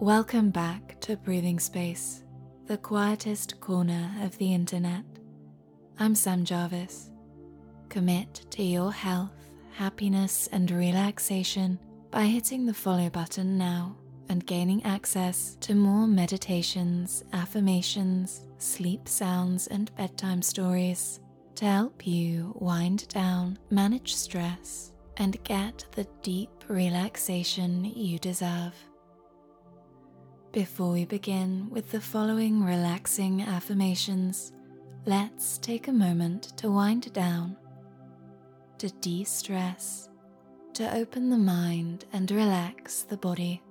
Welcome back to Breathing Space, the quietest corner of the internet. I'm Sam Jarvis. Commit to your health, happiness, and relaxation by hitting the follow button now and gaining access to more meditations, affirmations, sleep sounds, and bedtime stories to help you wind down, manage stress, and get the deep relaxation you deserve. Before we begin with the following relaxing affirmations, let's take a moment to wind down, to de stress, to open the mind and relax the body.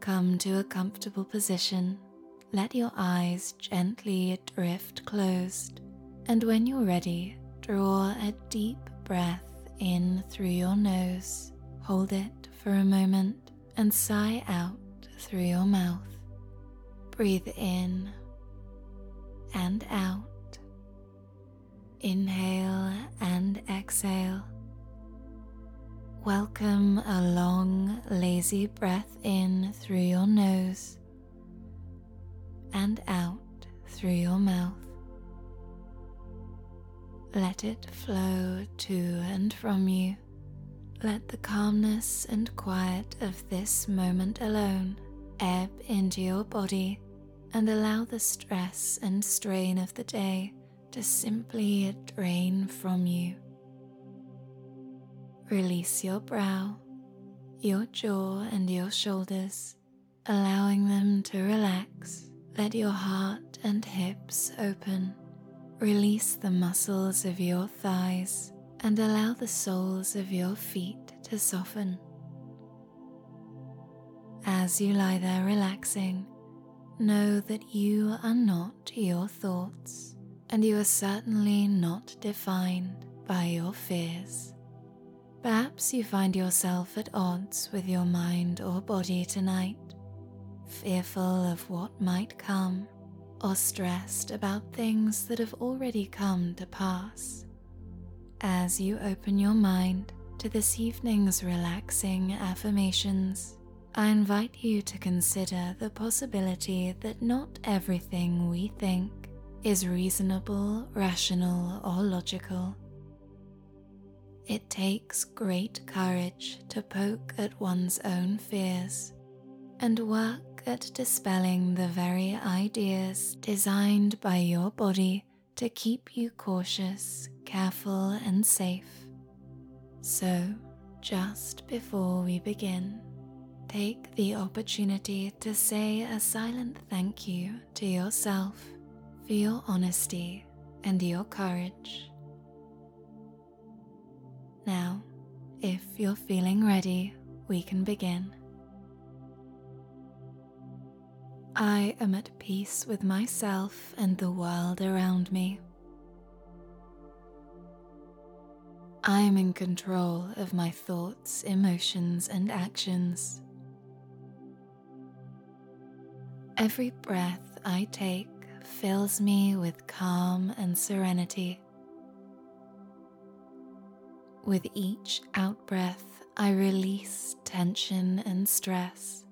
Come to a comfortable position, let your eyes gently drift closed, and when you're ready, draw a deep breath in through your nose, hold it for a moment, and sigh out through your mouth. Breathe in and out. Inhale and exhale. Welcome a long, lazy breath in through your nose and out through your mouth. Let it flow to and from you. Let the calmness and quiet of this moment alone ebb into your body and allow the stress and strain of the day to simply drain from you. Release your brow, your jaw, and your shoulders, allowing them to relax. Let your heart and hips open. Release the muscles of your thighs and allow the soles of your feet to soften. As you lie there relaxing, know that you are not your thoughts and you are certainly not defined by your fears. Perhaps you find yourself at odds with your mind or body tonight, fearful of what might come or stressed about things that have already come to pass. As you open your mind to this evening's relaxing affirmations, I invite you to consider the possibility that not everything we think is reasonable, rational, or logical. It takes great courage to poke at one's own fears and work at dispelling the very ideas designed by your body to keep you cautious, careful, and safe. So, just before we begin, Take the opportunity to say a silent thank you to yourself for your honesty and your courage. Now, if you're feeling ready, we can begin. I am at peace with myself and the world around me. I am in control of my thoughts, emotions, and actions. Every breath I take fills me with calm and serenity. With each outbreath, I release tension and stress.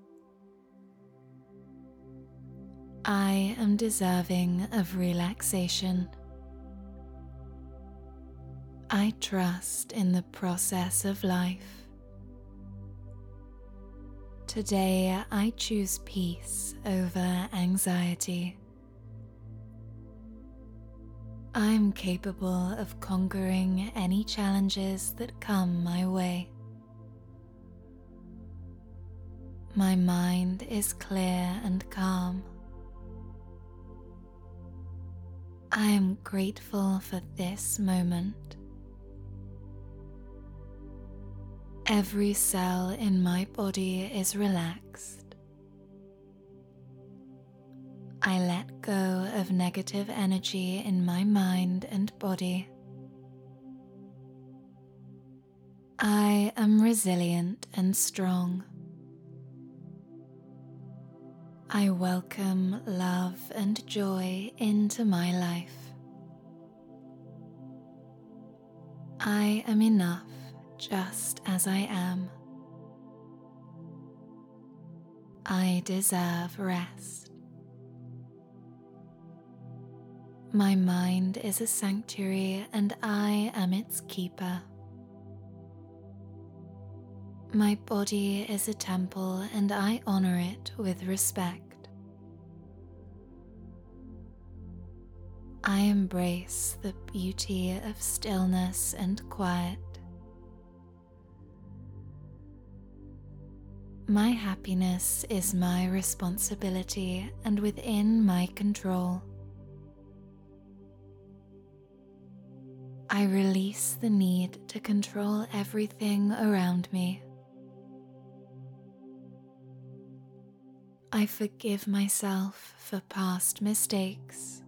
I am deserving of relaxation. I trust in the process of life. Today I choose peace over anxiety. I'm capable of conquering any challenges that come my way. My mind is clear and calm. I am grateful for this moment. Every cell in my body is relaxed. I let go of negative energy in my mind and body. I am resilient and strong. I welcome love and joy into my life. I am enough just as I am. I deserve rest. My mind is a sanctuary and I am its keeper. My body is a temple and I honor it with respect. I embrace the beauty of stillness and quiet. My happiness is my responsibility and within my control. I release the need to control everything around me. I forgive myself for past mistakes.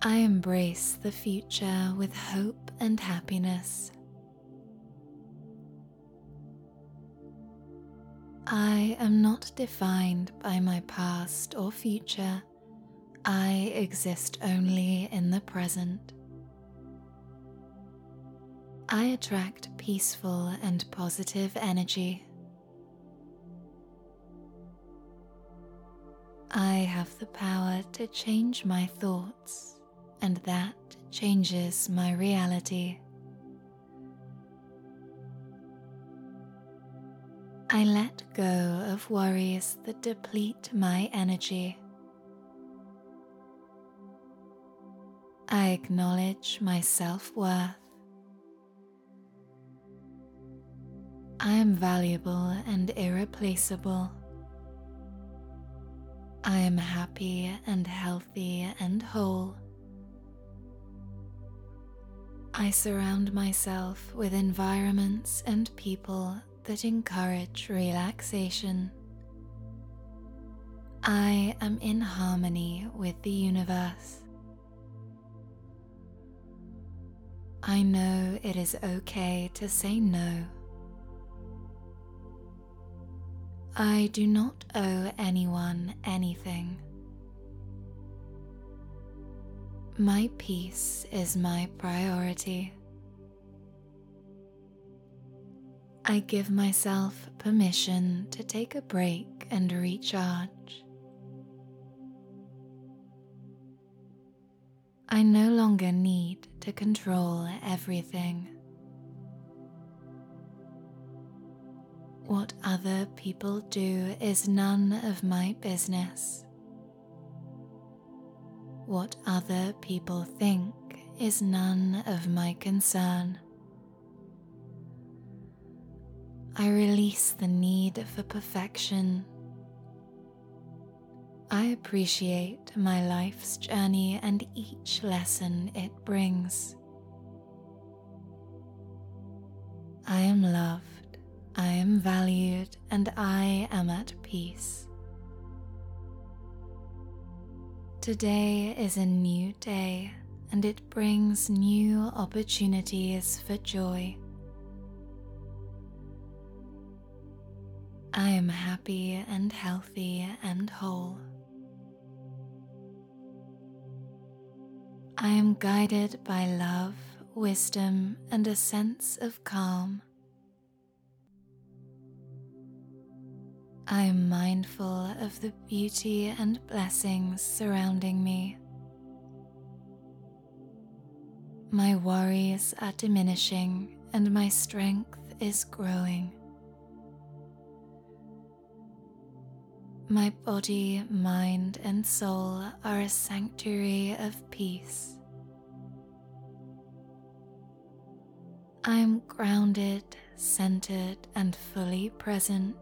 I embrace the future with hope and happiness. I am not defined by my past or future. I exist only in the present. I attract peaceful and positive energy. I have the power to change my thoughts, and that changes my reality. I let go of worries that deplete my energy. I acknowledge my self worth. I am valuable and irreplaceable. I am happy and healthy and whole. I surround myself with environments and people that encourage relaxation. I am in harmony with the universe. I know it is okay to say no. I do not owe anyone anything. My peace is my priority. I give myself permission to take a break and recharge. I no longer need to control everything. What other people do is none of my business. What other people think is none of my concern. I release the need for perfection. I appreciate my life's journey and each lesson it brings. I am loved, I am valued, and I am at peace. Today is a new day and it brings new opportunities for joy. I am happy and healthy and whole. I am guided by love, wisdom, and a sense of calm. I am mindful of the beauty and blessings surrounding me. My worries are diminishing and my strength is growing. My body, mind, and soul are a sanctuary of peace. I am grounded, centered, and fully present.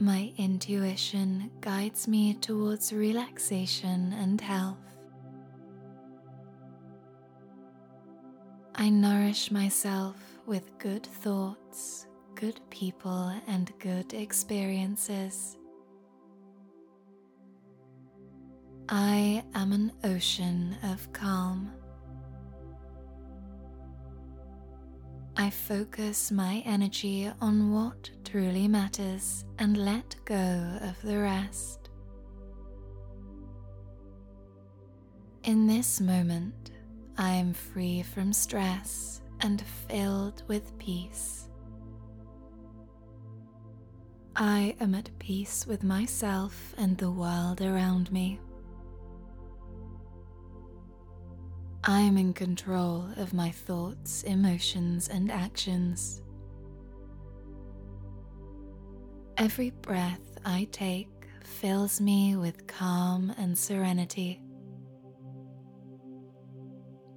My intuition guides me towards relaxation and health. I nourish myself with good thoughts, good people and good experiences. I am an ocean of calm. I focus my energy on what truly matters and let go of the rest. In this moment, I am free from stress and filled with peace. I am at peace with myself and the world around me. I am in control of my thoughts, emotions, and actions. Every breath I take fills me with calm and serenity.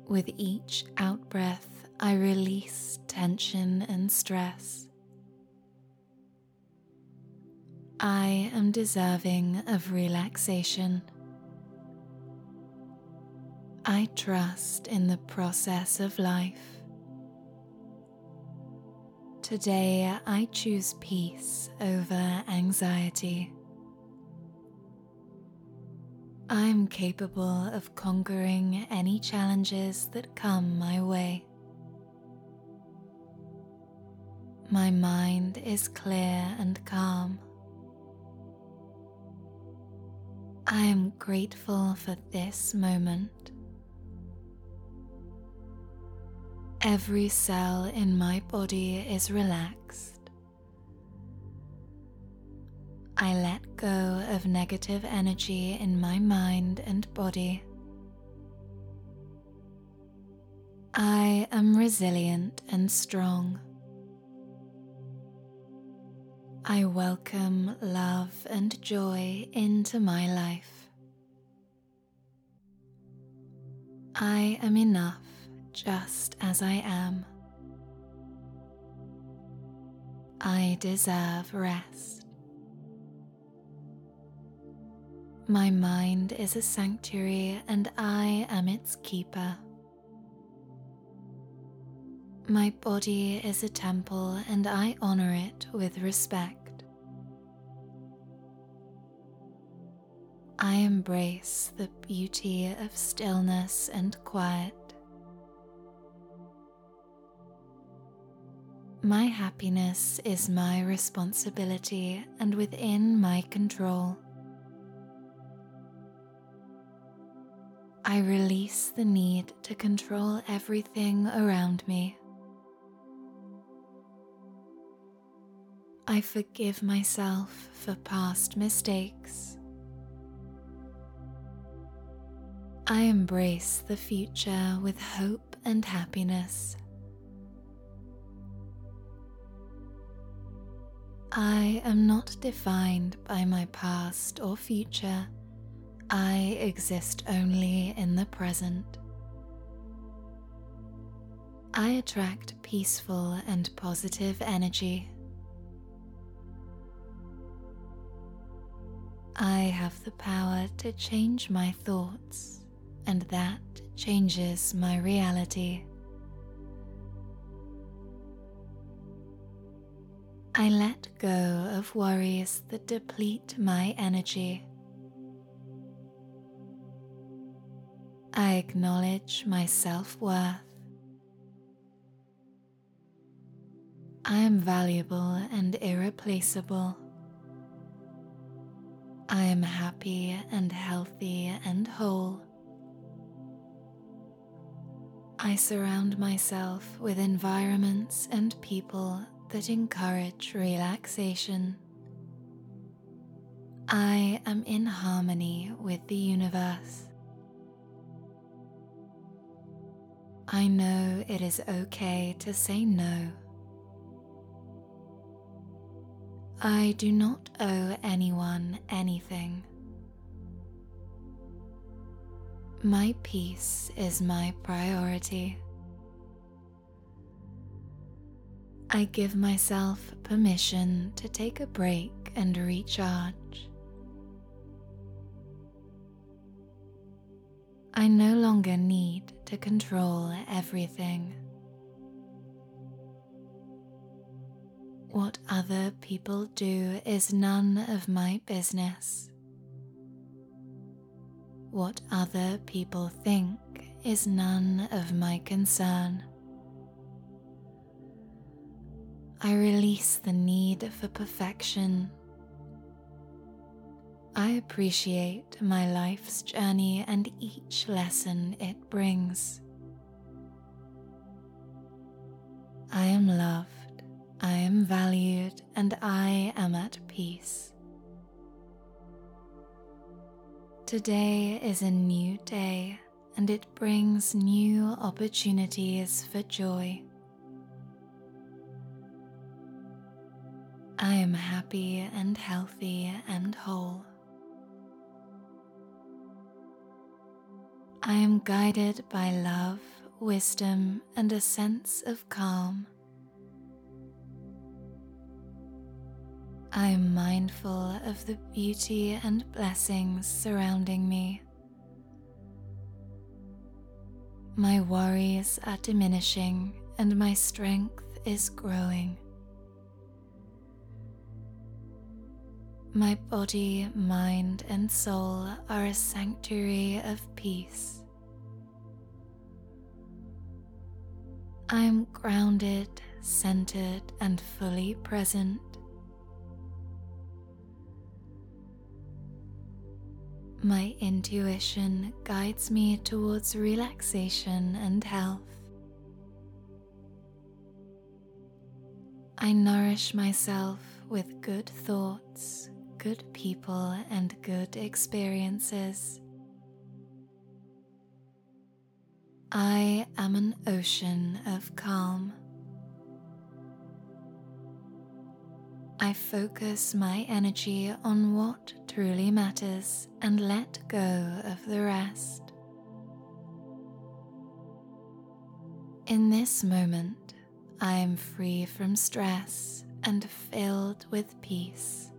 With each outbreath, I release tension and stress. I am deserving of relaxation. I trust in the process of life. Today I choose peace over anxiety. I'm capable of conquering any challenges that come my way. My mind is clear and calm. I am grateful for this moment. Every cell in my body is relaxed. I let go of negative energy in my mind and body. I am resilient and strong. I welcome love and joy into my life. I am enough just as I am. I deserve rest. My mind is a sanctuary and I am its keeper. My body is a temple and I honor it with respect. I embrace the beauty of stillness and quiet. My happiness is my responsibility and within my control. I release the need to control everything around me. I forgive myself for past mistakes. I embrace the future with hope and happiness. I am not defined by my past or future. I exist only in the present. I attract peaceful and positive energy. I have the power to change my thoughts and that changes my reality. I let go of worries that deplete my energy. I acknowledge my self worth. I am valuable and irreplaceable. I am happy and healthy and whole. I surround myself with environments and people that encourage relaxation. I am in harmony with the universe. I know it is okay to say no. I do not owe anyone anything. My peace is my priority. I give myself permission to take a break and recharge. I no longer need to control everything. What other people do is none of my business. What other people think is none of my concern. I release the need for perfection. I appreciate my life's journey and each lesson it brings. I am loved, I am valued, and I am at peace. Today is a new day and it brings new opportunities for joy. I am happy and healthy and whole. I am guided by love, wisdom, and a sense of calm. I am mindful of the beauty and blessings surrounding me. My worries are diminishing and my strength is growing. My body, mind, and soul are a sanctuary of peace. I am grounded, centered, and fully present. My intuition guides me towards relaxation and health. I nourish myself with good thoughts, good people, and good experiences. I am an ocean of calm. I focus my energy on what truly matters and let go of the rest. In this moment, I am free from stress and filled with peace.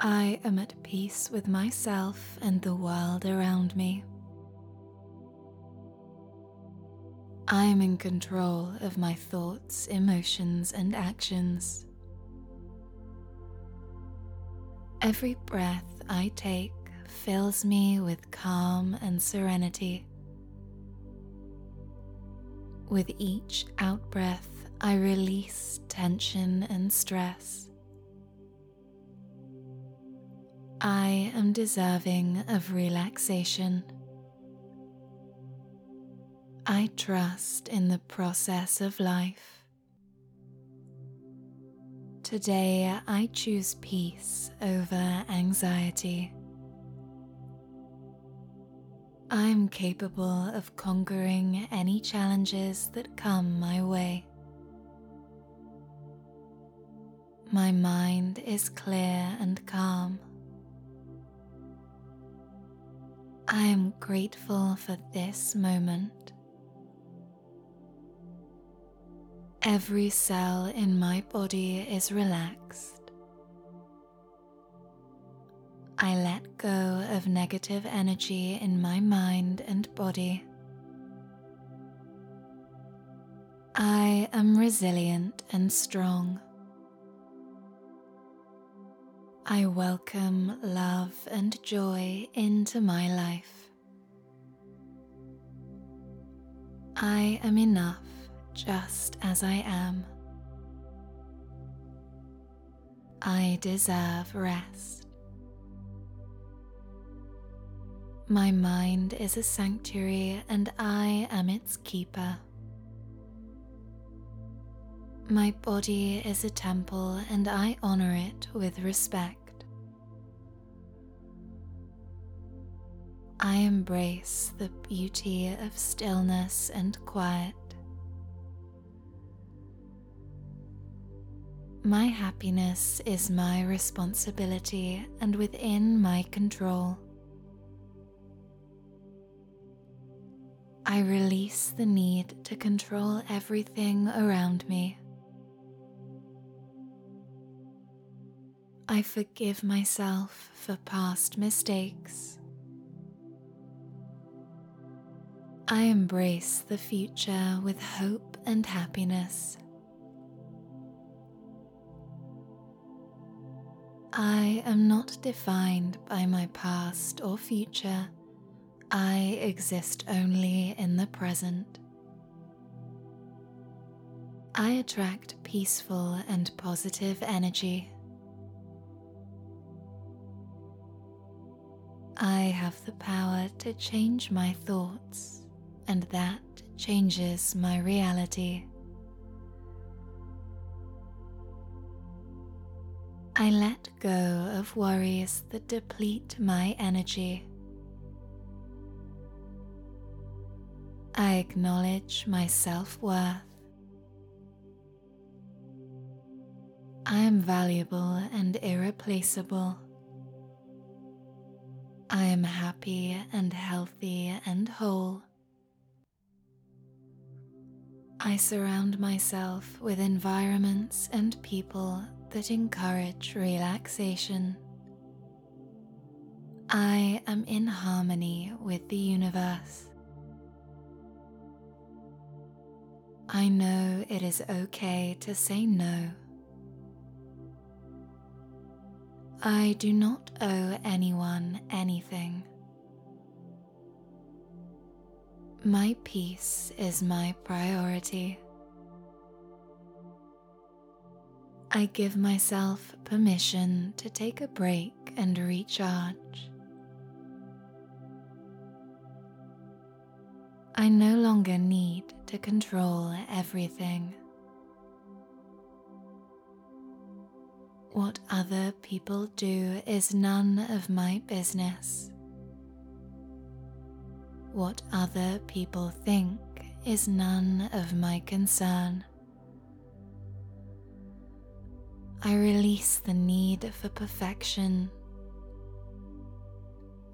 I am at peace with myself and the world around me. I am in control of my thoughts, emotions, and actions. Every breath I take fills me with calm and serenity. With each outbreath, I release tension and stress. I am deserving of relaxation. I trust in the process of life. Today I choose peace over anxiety. I'm capable of conquering any challenges that come my way. My mind is clear and calm. I am grateful for this moment. Every cell in my body is relaxed. I let go of negative energy in my mind and body. I am resilient and strong. I welcome love and joy into my life. I am enough just as I am. I deserve rest. My mind is a sanctuary and I am its keeper. My body is a temple and I honor it with respect. I embrace the beauty of stillness and quiet. My happiness is my responsibility and within my control. I release the need to control everything around me. I forgive myself for past mistakes. I embrace the future with hope and happiness. I am not defined by my past or future. I exist only in the present. I attract peaceful and positive energy. I have the power to change my thoughts, and that changes my reality. I let go of worries that deplete my energy. I acknowledge my self worth. I am valuable and irreplaceable. I am happy and healthy and whole. I surround myself with environments and people that encourage relaxation. I am in harmony with the universe. I know it is okay to say no. I do not owe anyone anything. My peace is my priority. I give myself permission to take a break and recharge. I no longer need to control everything. What other people do is none of my business. What other people think is none of my concern. I release the need for perfection.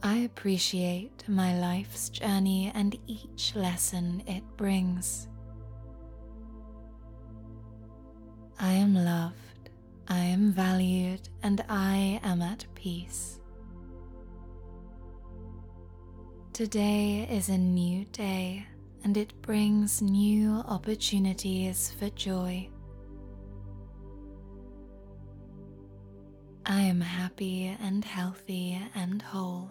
I appreciate my life's journey and each lesson it brings. I am loved, I am valued, and I am at peace. Today is a new day and it brings new opportunities for joy. I am happy and healthy and whole.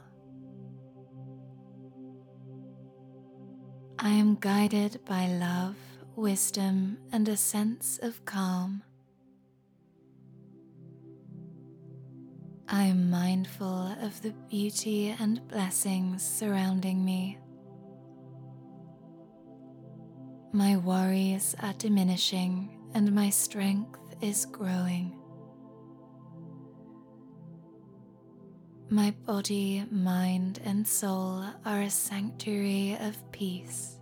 I am guided by love, wisdom, and a sense of calm. I am mindful of the beauty and blessings surrounding me. My worries are diminishing and my strength is growing. My body, mind, and soul are a sanctuary of peace.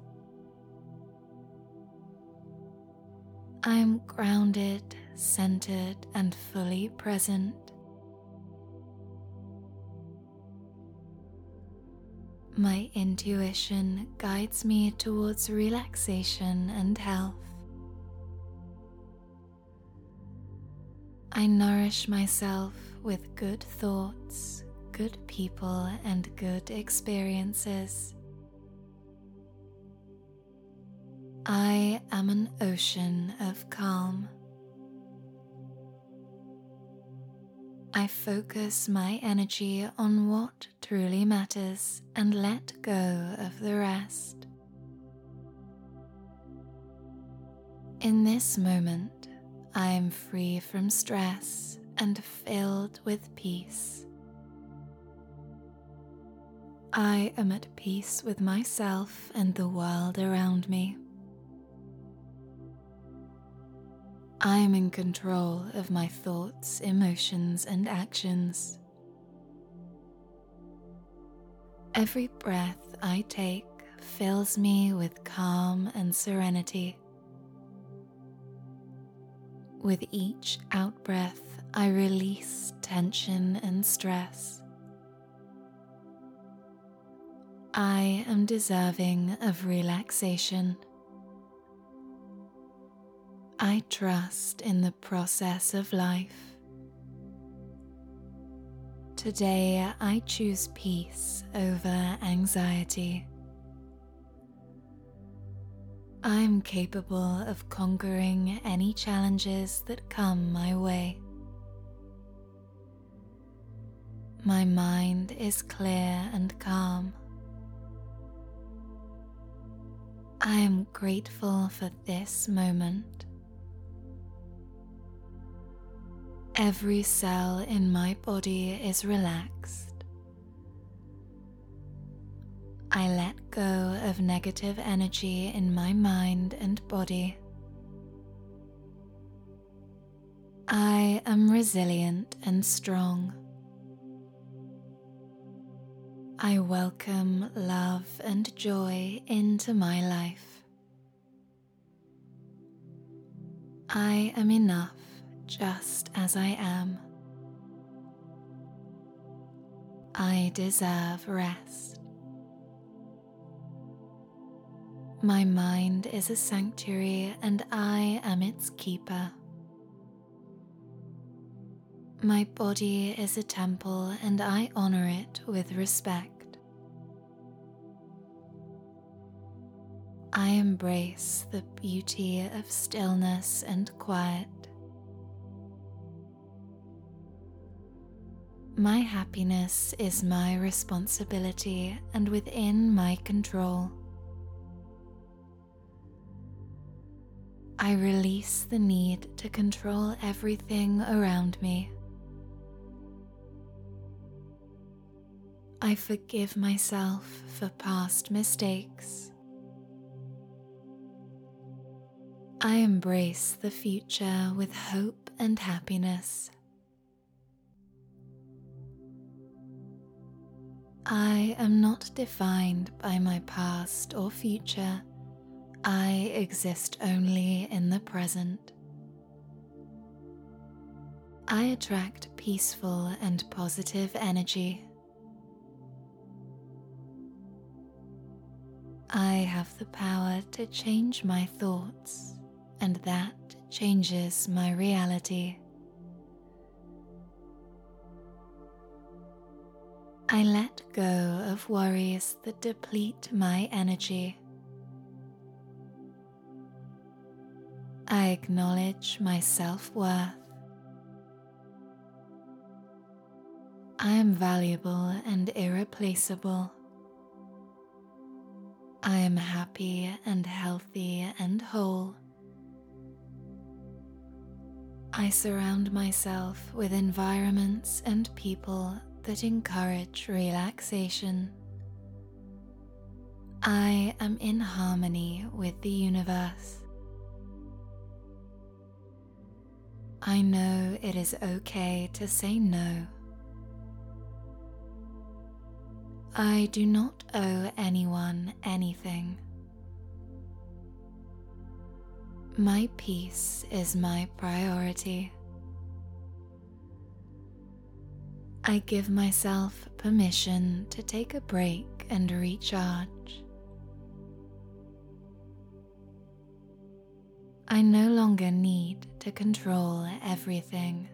I am grounded, centered, and fully present. My intuition guides me towards relaxation and health. I nourish myself with good thoughts, good people and good experiences. I am an ocean of calm. I focus my energy on what truly matters and let go of the rest. In this moment, I am free from stress and filled with peace. I am at peace with myself and the world around me. I am in control of my thoughts, emotions, and actions. Every breath I take fills me with calm and serenity. With each outbreath, I release tension and stress. I am deserving of relaxation. I trust in the process of life. Today I choose peace over anxiety. I am capable of conquering any challenges that come my way. My mind is clear and calm. I am grateful for this moment. Every cell in my body is relaxed. I let go of negative energy in my mind and body. I am resilient and strong. I welcome love and joy into my life. I am enough just as I am. I deserve rest. My mind is a sanctuary and I am its keeper. My body is a temple and I honor it with respect. I embrace the beauty of stillness and quiet. My happiness is my responsibility and within my control. I release the need to control everything around me. I forgive myself for past mistakes. I embrace the future with hope and happiness. I am not defined by my past or future. I exist only in the present. I attract peaceful and positive energy. I have the power to change my thoughts, and that changes my reality. I let go of worries that deplete my energy. I acknowledge my self worth. I am valuable and irreplaceable. I am happy and healthy and whole. I surround myself with environments and people that encourage relaxation. I am in harmony with the universe. I know it is okay to say no. I do not owe anyone anything. My peace is my priority. I give myself permission to take a break and recharge. I no longer need to control everything.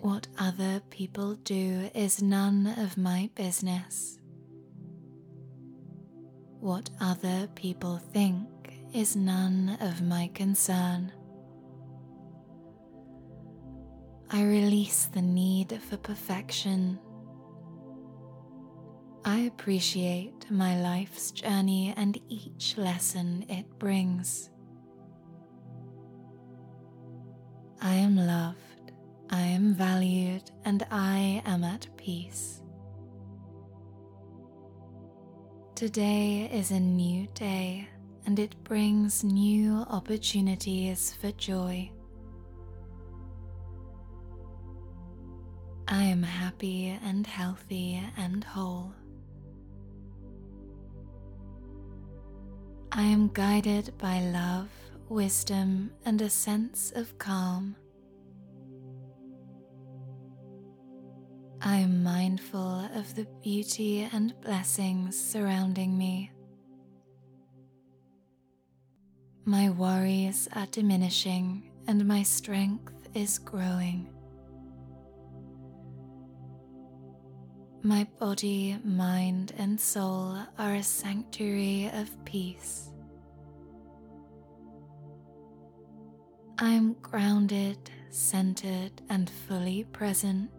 What other people do is none of my business. What other people think is none of my concern. I release the need for perfection. I appreciate my life's journey and each lesson it brings. I am loved, I am valued, and I am at peace. Today is a new day and it brings new opportunities for joy. I am happy and healthy and whole. I am guided by love, wisdom, and a sense of calm. I am mindful of the beauty and blessings surrounding me. My worries are diminishing and my strength is growing. My body, mind, and soul are a sanctuary of peace. I am grounded, centered, and fully present.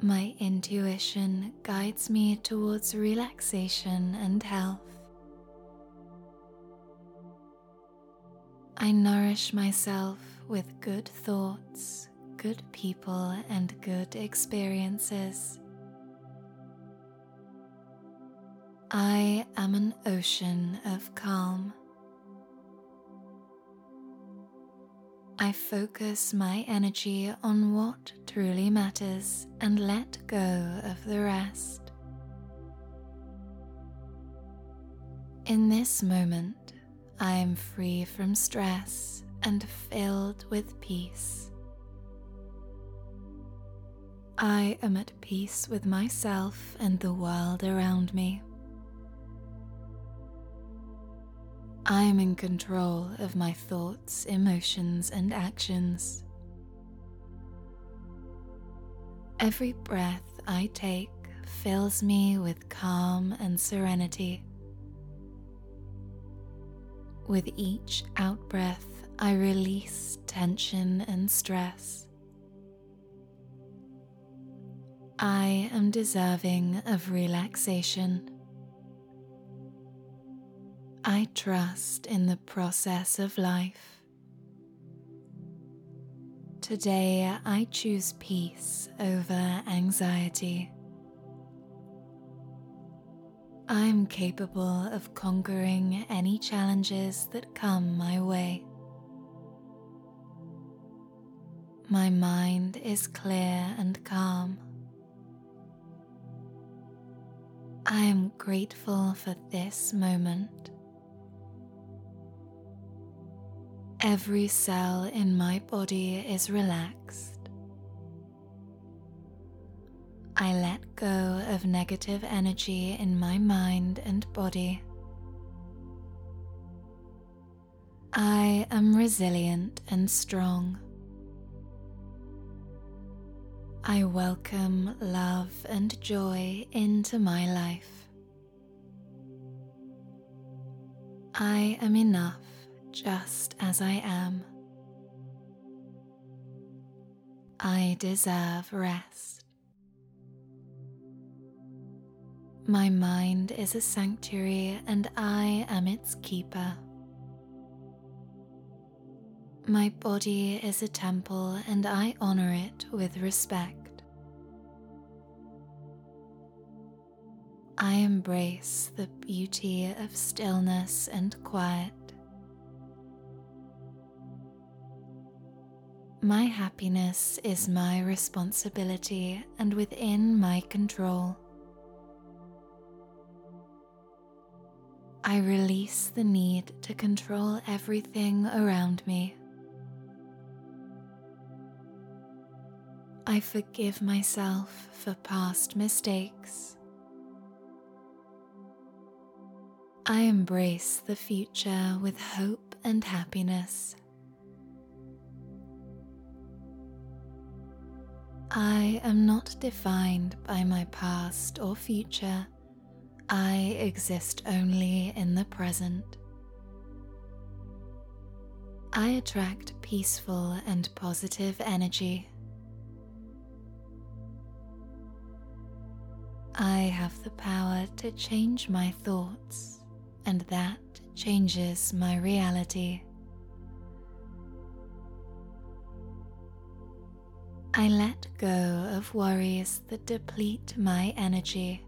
My intuition guides me towards relaxation and health. I nourish myself with good thoughts, good people and good experiences. I am an ocean of calm. I focus my energy on what truly matters and let go of the rest. In this moment, I am free from stress and filled with peace. I am at peace with myself and the world around me. I am in control of my thoughts, emotions, and actions. Every breath I take fills me with calm and serenity. With each outbreath, I release tension and stress. I am deserving of relaxation. I trust in the process of life. Today I choose peace over anxiety. I am capable of conquering any challenges that come my way. My mind is clear and calm. I am grateful for this moment. Every cell in my body is relaxed. I let go of negative energy in my mind and body. I am resilient and strong. I welcome love and joy into my life. I am enough just as I am. I deserve rest. My mind is a sanctuary and I am its keeper. My body is a temple and I honor it with respect. I embrace the beauty of stillness and quiet. My happiness is my responsibility and within my control. I release the need to control everything around me. I forgive myself for past mistakes. I embrace the future with hope and happiness. I am not defined by my past or future. I exist only in the present. I attract peaceful and positive energy. I have the power to change my thoughts, and that changes my reality. I let go of worries that deplete my energy.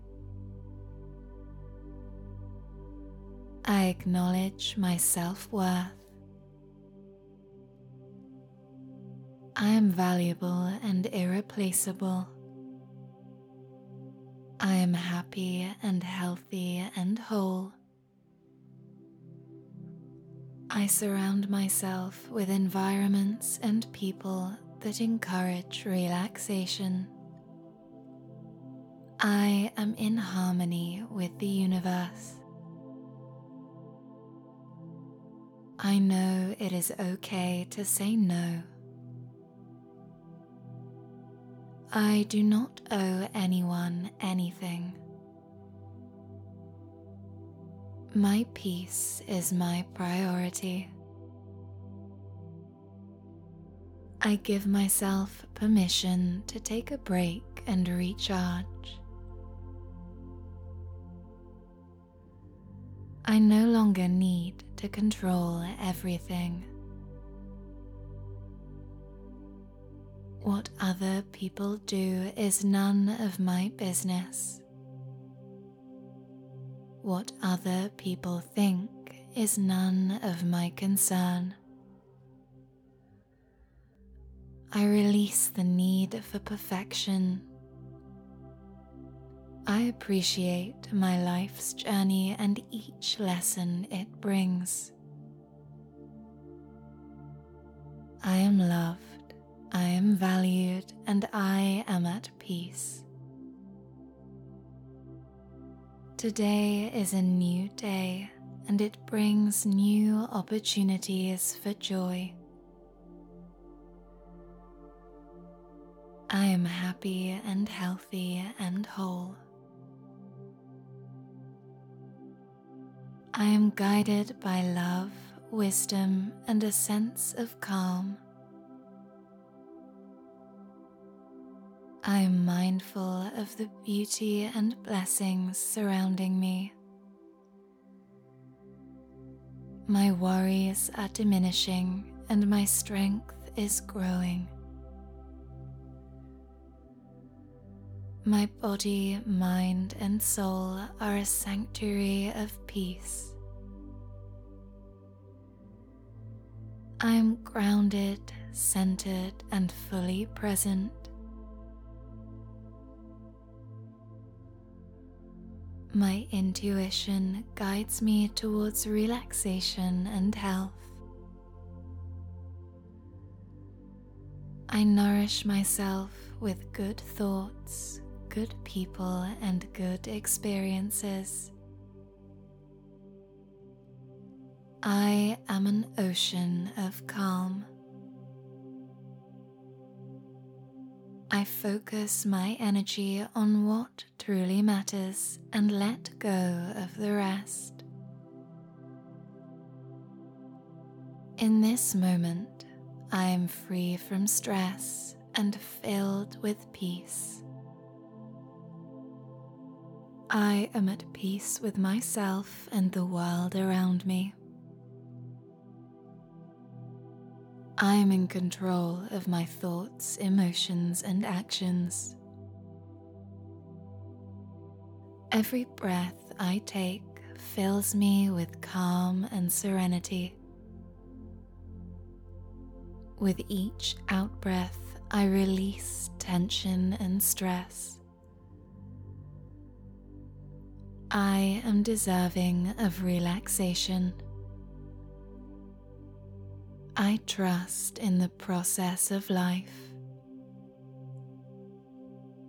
I acknowledge my self worth. I am valuable and irreplaceable. I am happy and healthy and whole. I surround myself with environments and people that encourage relaxation. I am in harmony with the universe. I know it is okay to say no. I do not owe anyone anything. My peace is my priority. I give myself permission to take a break and recharge. I no longer need to control everything. What other people do is none of my business. What other people think is none of my concern. I release the need for perfection. I appreciate my life's journey and each lesson it brings. I am loved, I am valued, and I am at peace. Today is a new day and it brings new opportunities for joy. I am happy and healthy and whole. I am guided by love, wisdom, and a sense of calm. I am mindful of the beauty and blessings surrounding me. My worries are diminishing and my strength is growing. My body, mind, and soul are a sanctuary of peace. I am grounded, centered, and fully present. My intuition guides me towards relaxation and health. I nourish myself with good thoughts, good people, and good experiences. I am an ocean of calm. I focus my energy on what truly matters and let go of the rest. In this moment, I am free from stress and filled with peace. I am at peace with myself and the world around me. I am in control of my thoughts, emotions, and actions. Every breath I take fills me with calm and serenity. With each outbreath, I release tension and stress. I am deserving of relaxation. I trust in the process of life.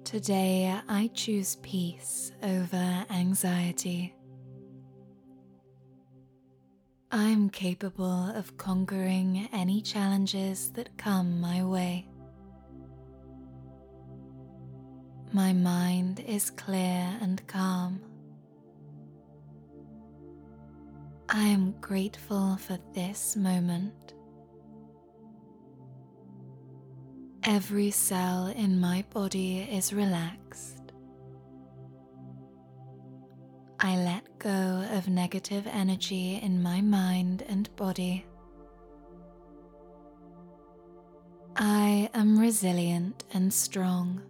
Today I choose peace over anxiety. I am capable of conquering any challenges that come my way. My mind is clear and calm. I am grateful for this moment. Every cell in my body is relaxed. I let go of negative energy in my mind and body. I am resilient and strong.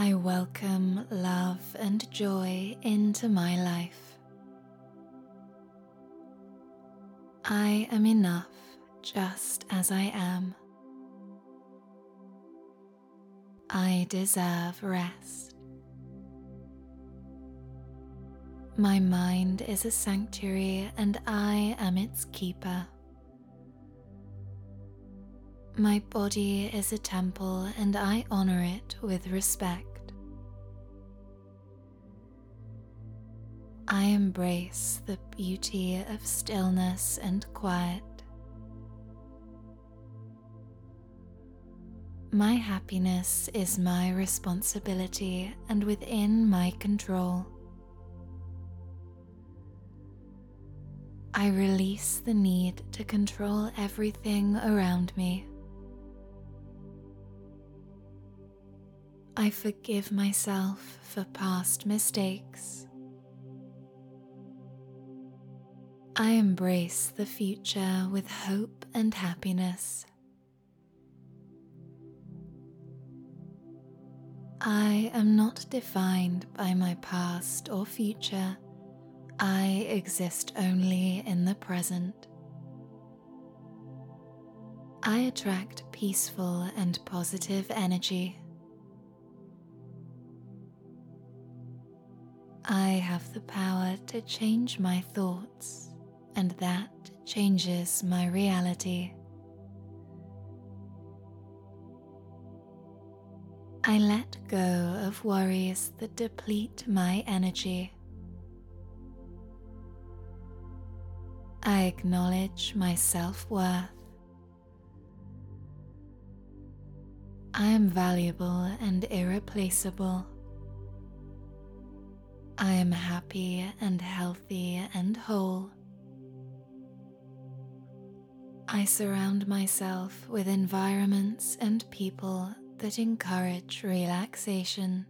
I welcome love and joy into my life. I am enough just as I am. I deserve rest. My mind is a sanctuary and I am its keeper. My body is a temple and I honor it with respect. I embrace the beauty of stillness and quiet. My happiness is my responsibility and within my control. I release the need to control everything around me. I forgive myself for past mistakes. I embrace the future with hope and happiness. I am not defined by my past or future. I exist only in the present. I attract peaceful and positive energy. I have the power to change my thoughts, and that changes my reality. I let go of worries that deplete my energy. I acknowledge my self worth. I am valuable and irreplaceable. I am happy and healthy and whole. I surround myself with environments and people that encourage relaxation.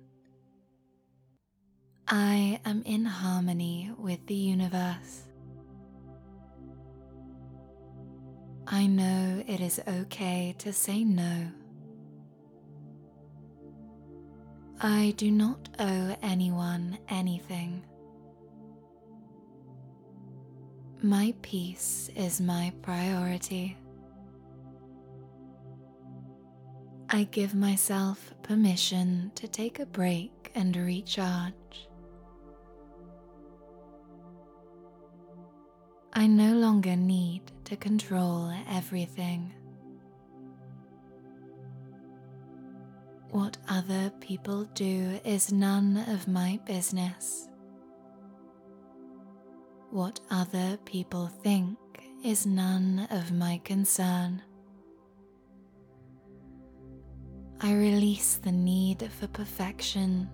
I am in harmony with the universe. I know it is okay to say no. I do not owe anyone anything. My peace is my priority. I give myself permission to take a break and recharge. I no longer need to control everything. What other people do is none of my business. What other people think is none of my concern. I release the need for perfection.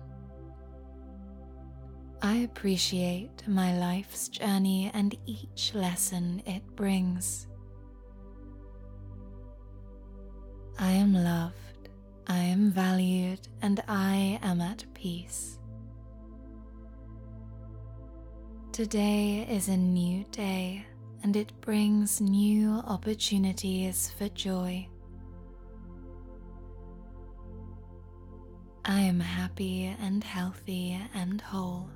I appreciate my life's journey and each lesson it brings. I am loved, I am valued, and I am at peace. Today is a new day and it brings new opportunities for joy. I am happy and healthy and whole.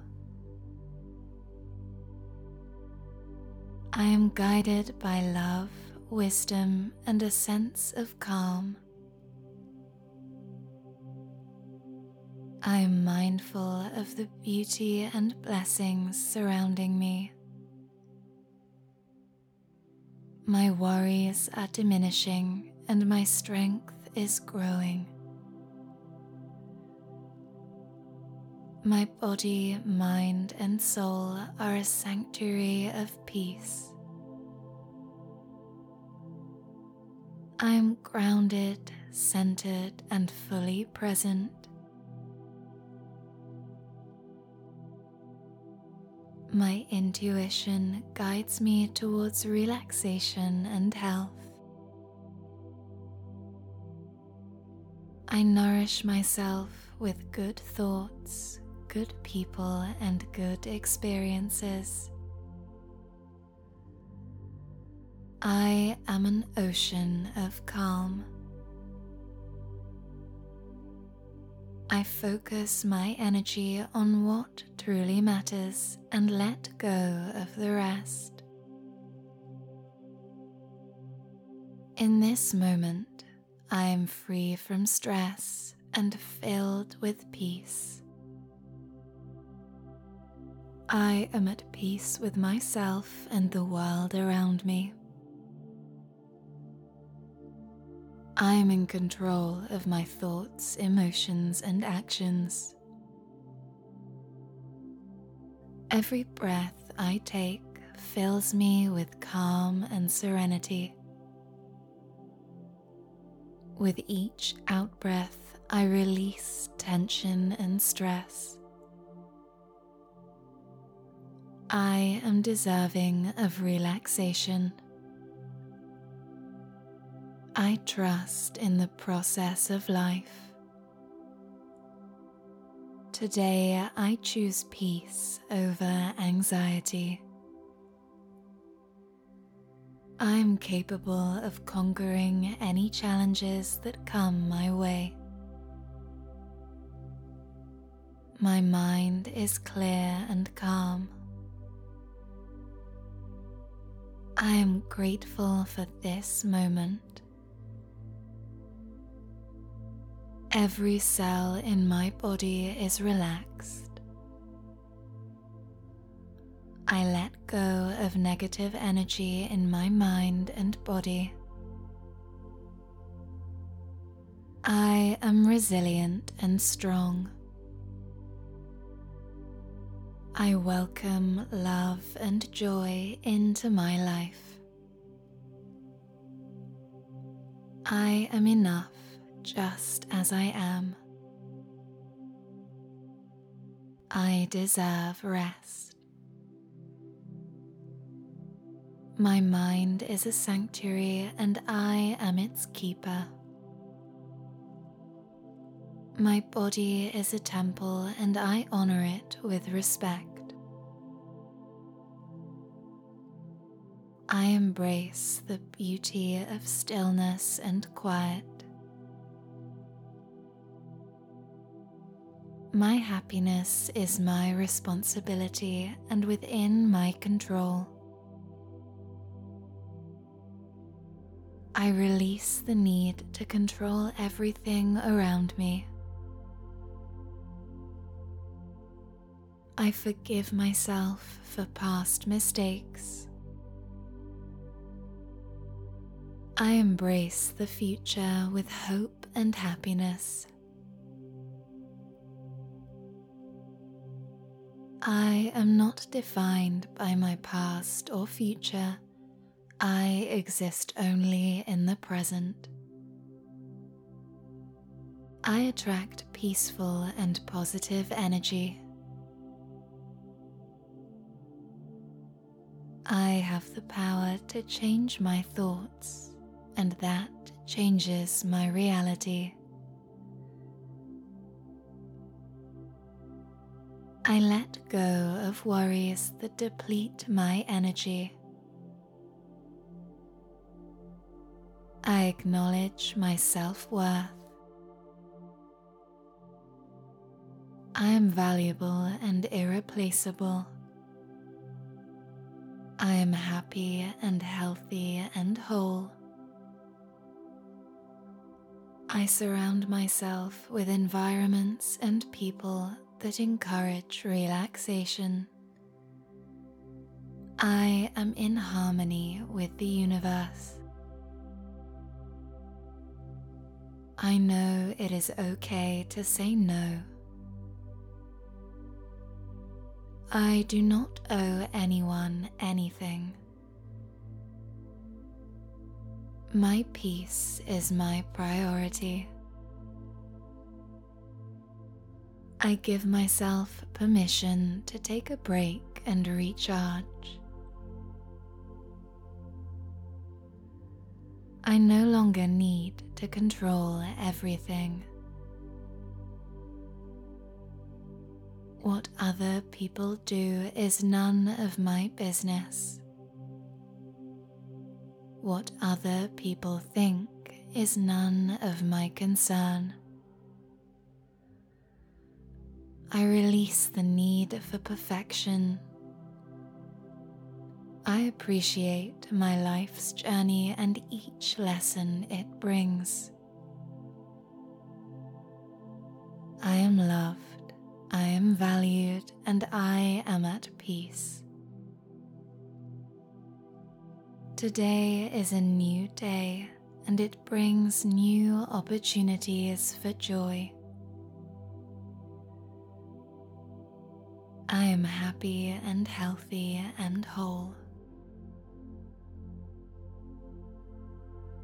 I am guided by love, wisdom, and a sense of calm. I am mindful of the beauty and blessings surrounding me. My worries are diminishing and my strength is growing. My body, mind, and soul are a sanctuary of peace. I am grounded, centered, and fully present. My intuition guides me towards relaxation and health. I nourish myself with good thoughts, good people and good experiences. I am an ocean of calm. I focus my energy on what truly matters and let go of the rest. In this moment, I am free from stress and filled with peace. I am at peace with myself and the world around me. I am in control of my thoughts, emotions, and actions. Every breath I take fills me with calm and serenity. With each outbreath, I release tension and stress. I am deserving of relaxation. I trust in the process of life. Today I choose peace over anxiety. I am capable of conquering any challenges that come my way. my mind is clear and calm. I am grateful for this moment. Every cell in my body is relaxed. I let go of negative energy in my mind and body. I am resilient and strong. I welcome love and joy into my life. I am enough just as I am. I deserve rest. My mind is a sanctuary and I am its keeper. My body is a temple and I honor it with respect. I embrace the beauty of stillness and quiet. My happiness is my responsibility and within my control. I release the need to control everything around me. I forgive myself for past mistakes. I embrace the future with hope and happiness. I am not defined by my past or future. I exist only in the present. I attract peaceful and positive energy. I have the power to change my thoughts, and that changes my reality. I let go of worries that deplete my energy. I acknowledge my self worth. I am valuable and irreplaceable. I am happy and healthy and whole. I surround myself with environments and people that encourage relaxation. I am in harmony with the universe. I know it is okay to say no. I do not owe anyone anything. My peace is my priority. I give myself permission to take a break and recharge. I no longer need to control everything. What other people do is none of my business. What other people think is none of my concern. I release the need for perfection. I appreciate my life's journey and each lesson it brings. I am loved I am valued and I am at peace. Today is a new day and it brings new opportunities for joy. I am happy and healthy and whole.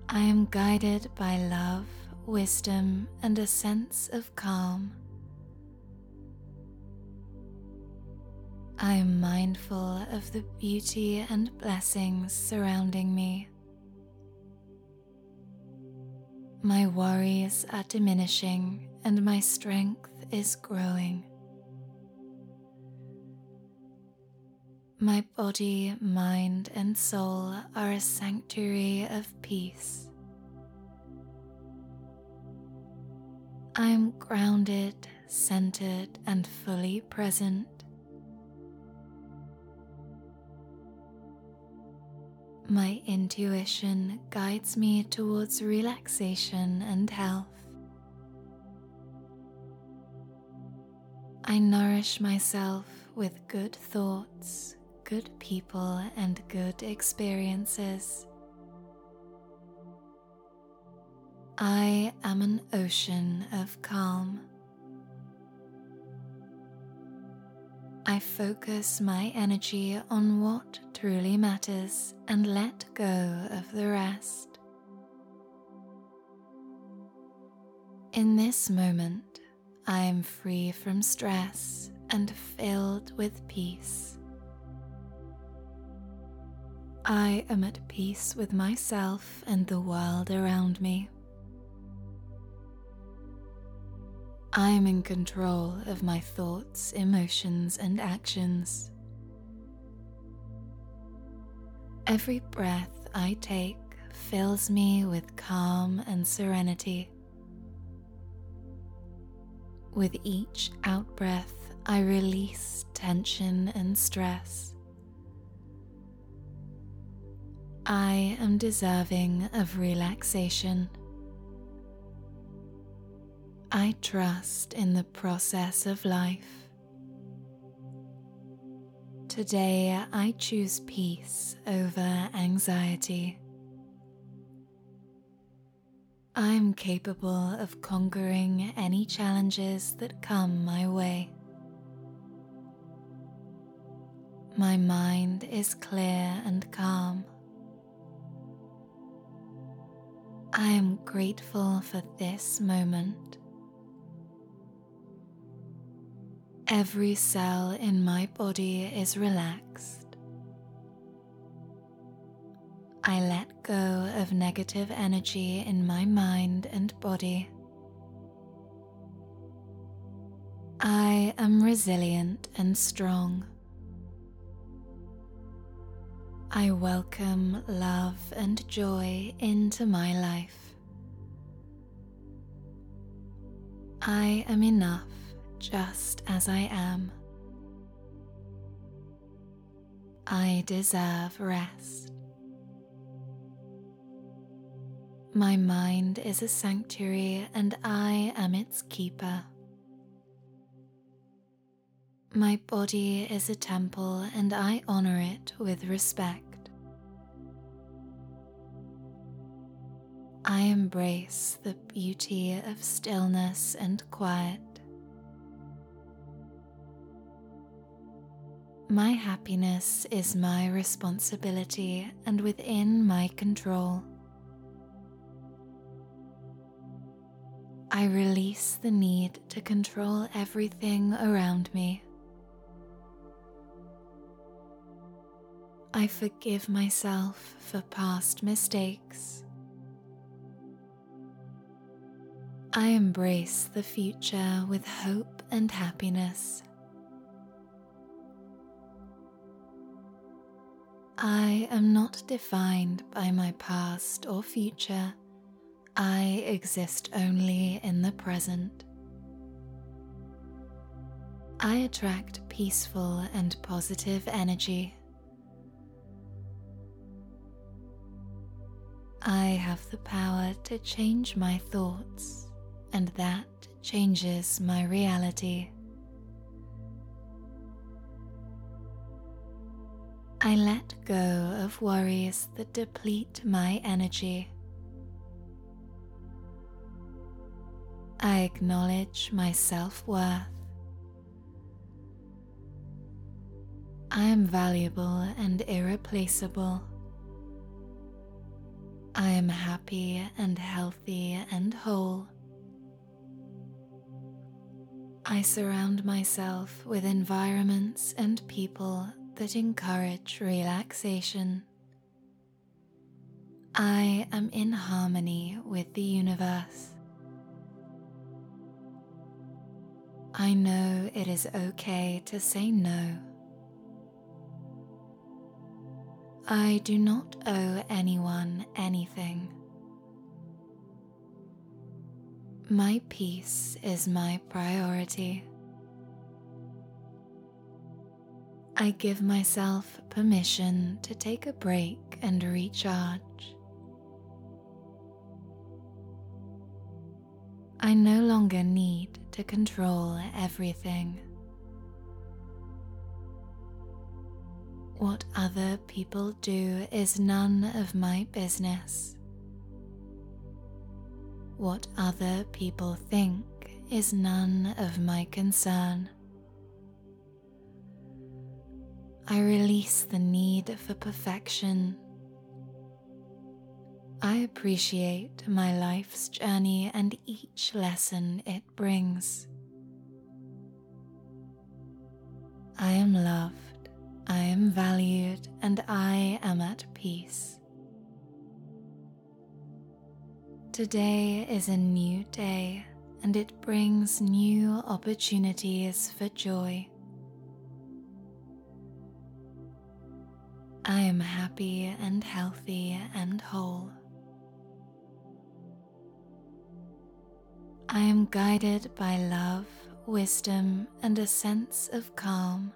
I am guided by love, wisdom, and a sense of calm. I am mindful of the beauty and blessings surrounding me. My worries are diminishing and my strength is growing. My body, mind, and soul are a sanctuary of peace. I am grounded centered and fully present. My intuition guides me towards relaxation and health. I nourish myself with good thoughts, good people, and good experiences. I am an ocean of calm. I focus my energy on what truly matters and let go of the rest. In this moment, I am free from stress and filled with peace. I am at peace with myself and the world around me. I am in control of my thoughts, emotions, and actions. Every breath I take fills me with calm and serenity. With each outbreath, I release tension and stress. I am deserving of relaxation. I trust in the process of life. Today I choose peace over anxiety. I am capable of conquering any challenges that come my way. My mind is clear and calm. I am grateful for this moment. Every cell in my body is relaxed. I let go of negative energy in my mind and body. I am resilient and strong. I welcome love and joy into my life. I am enough just as I am. I deserve rest. My mind is a sanctuary and I am its keeper. My body is a temple and I honor it with respect. I embrace the beauty of stillness and quiet. My happiness is my responsibility and within my control. I release the need to control everything around me. I forgive myself for past mistakes. I embrace the future with hope and happiness. I am not defined by my past or future. I exist only in the present. I attract peaceful and positive energy. I have the power to change my thoughts, and that changes my reality. I let go of worries that deplete my energy. I acknowledge my self worth. I am valuable and irreplaceable. I am happy and healthy and whole. I surround myself with environments and people that encourage relaxation. I am in harmony with the universe. I know it is okay to say no. I do not owe anyone anything. My peace is my priority. I give myself permission to take a break and recharge. I no longer need to control everything. What other people do is none of my business. What other people think is none of my concern. I release the need for perfection. I appreciate my life's journey and each lesson it brings. I am loved, I am valued, and I am at peace. Today is a new day and it brings new opportunities for joy. I am happy and healthy and whole. I am guided by love, wisdom, and a sense of calm.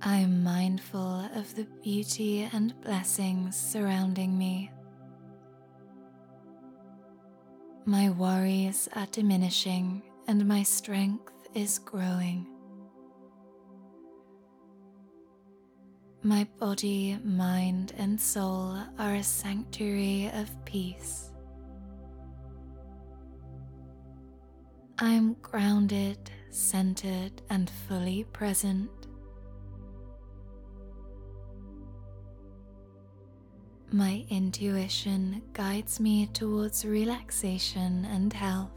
I am mindful of the beauty and blessings surrounding me. My worries are diminishing and my strength is growing. My body, mind, and soul are a sanctuary of peace. I am grounded, centered, and fully present. My intuition guides me towards relaxation and health.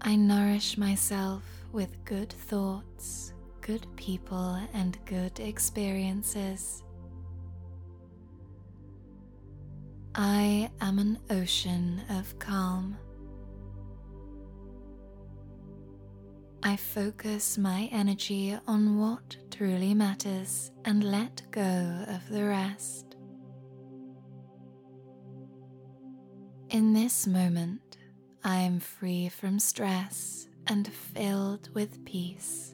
I nourish myself with good thoughts, good people, and good experiences. I am an ocean of calm. I focus my energy on what truly matters and let go of the rest. In this moment, I am free from stress and filled with peace.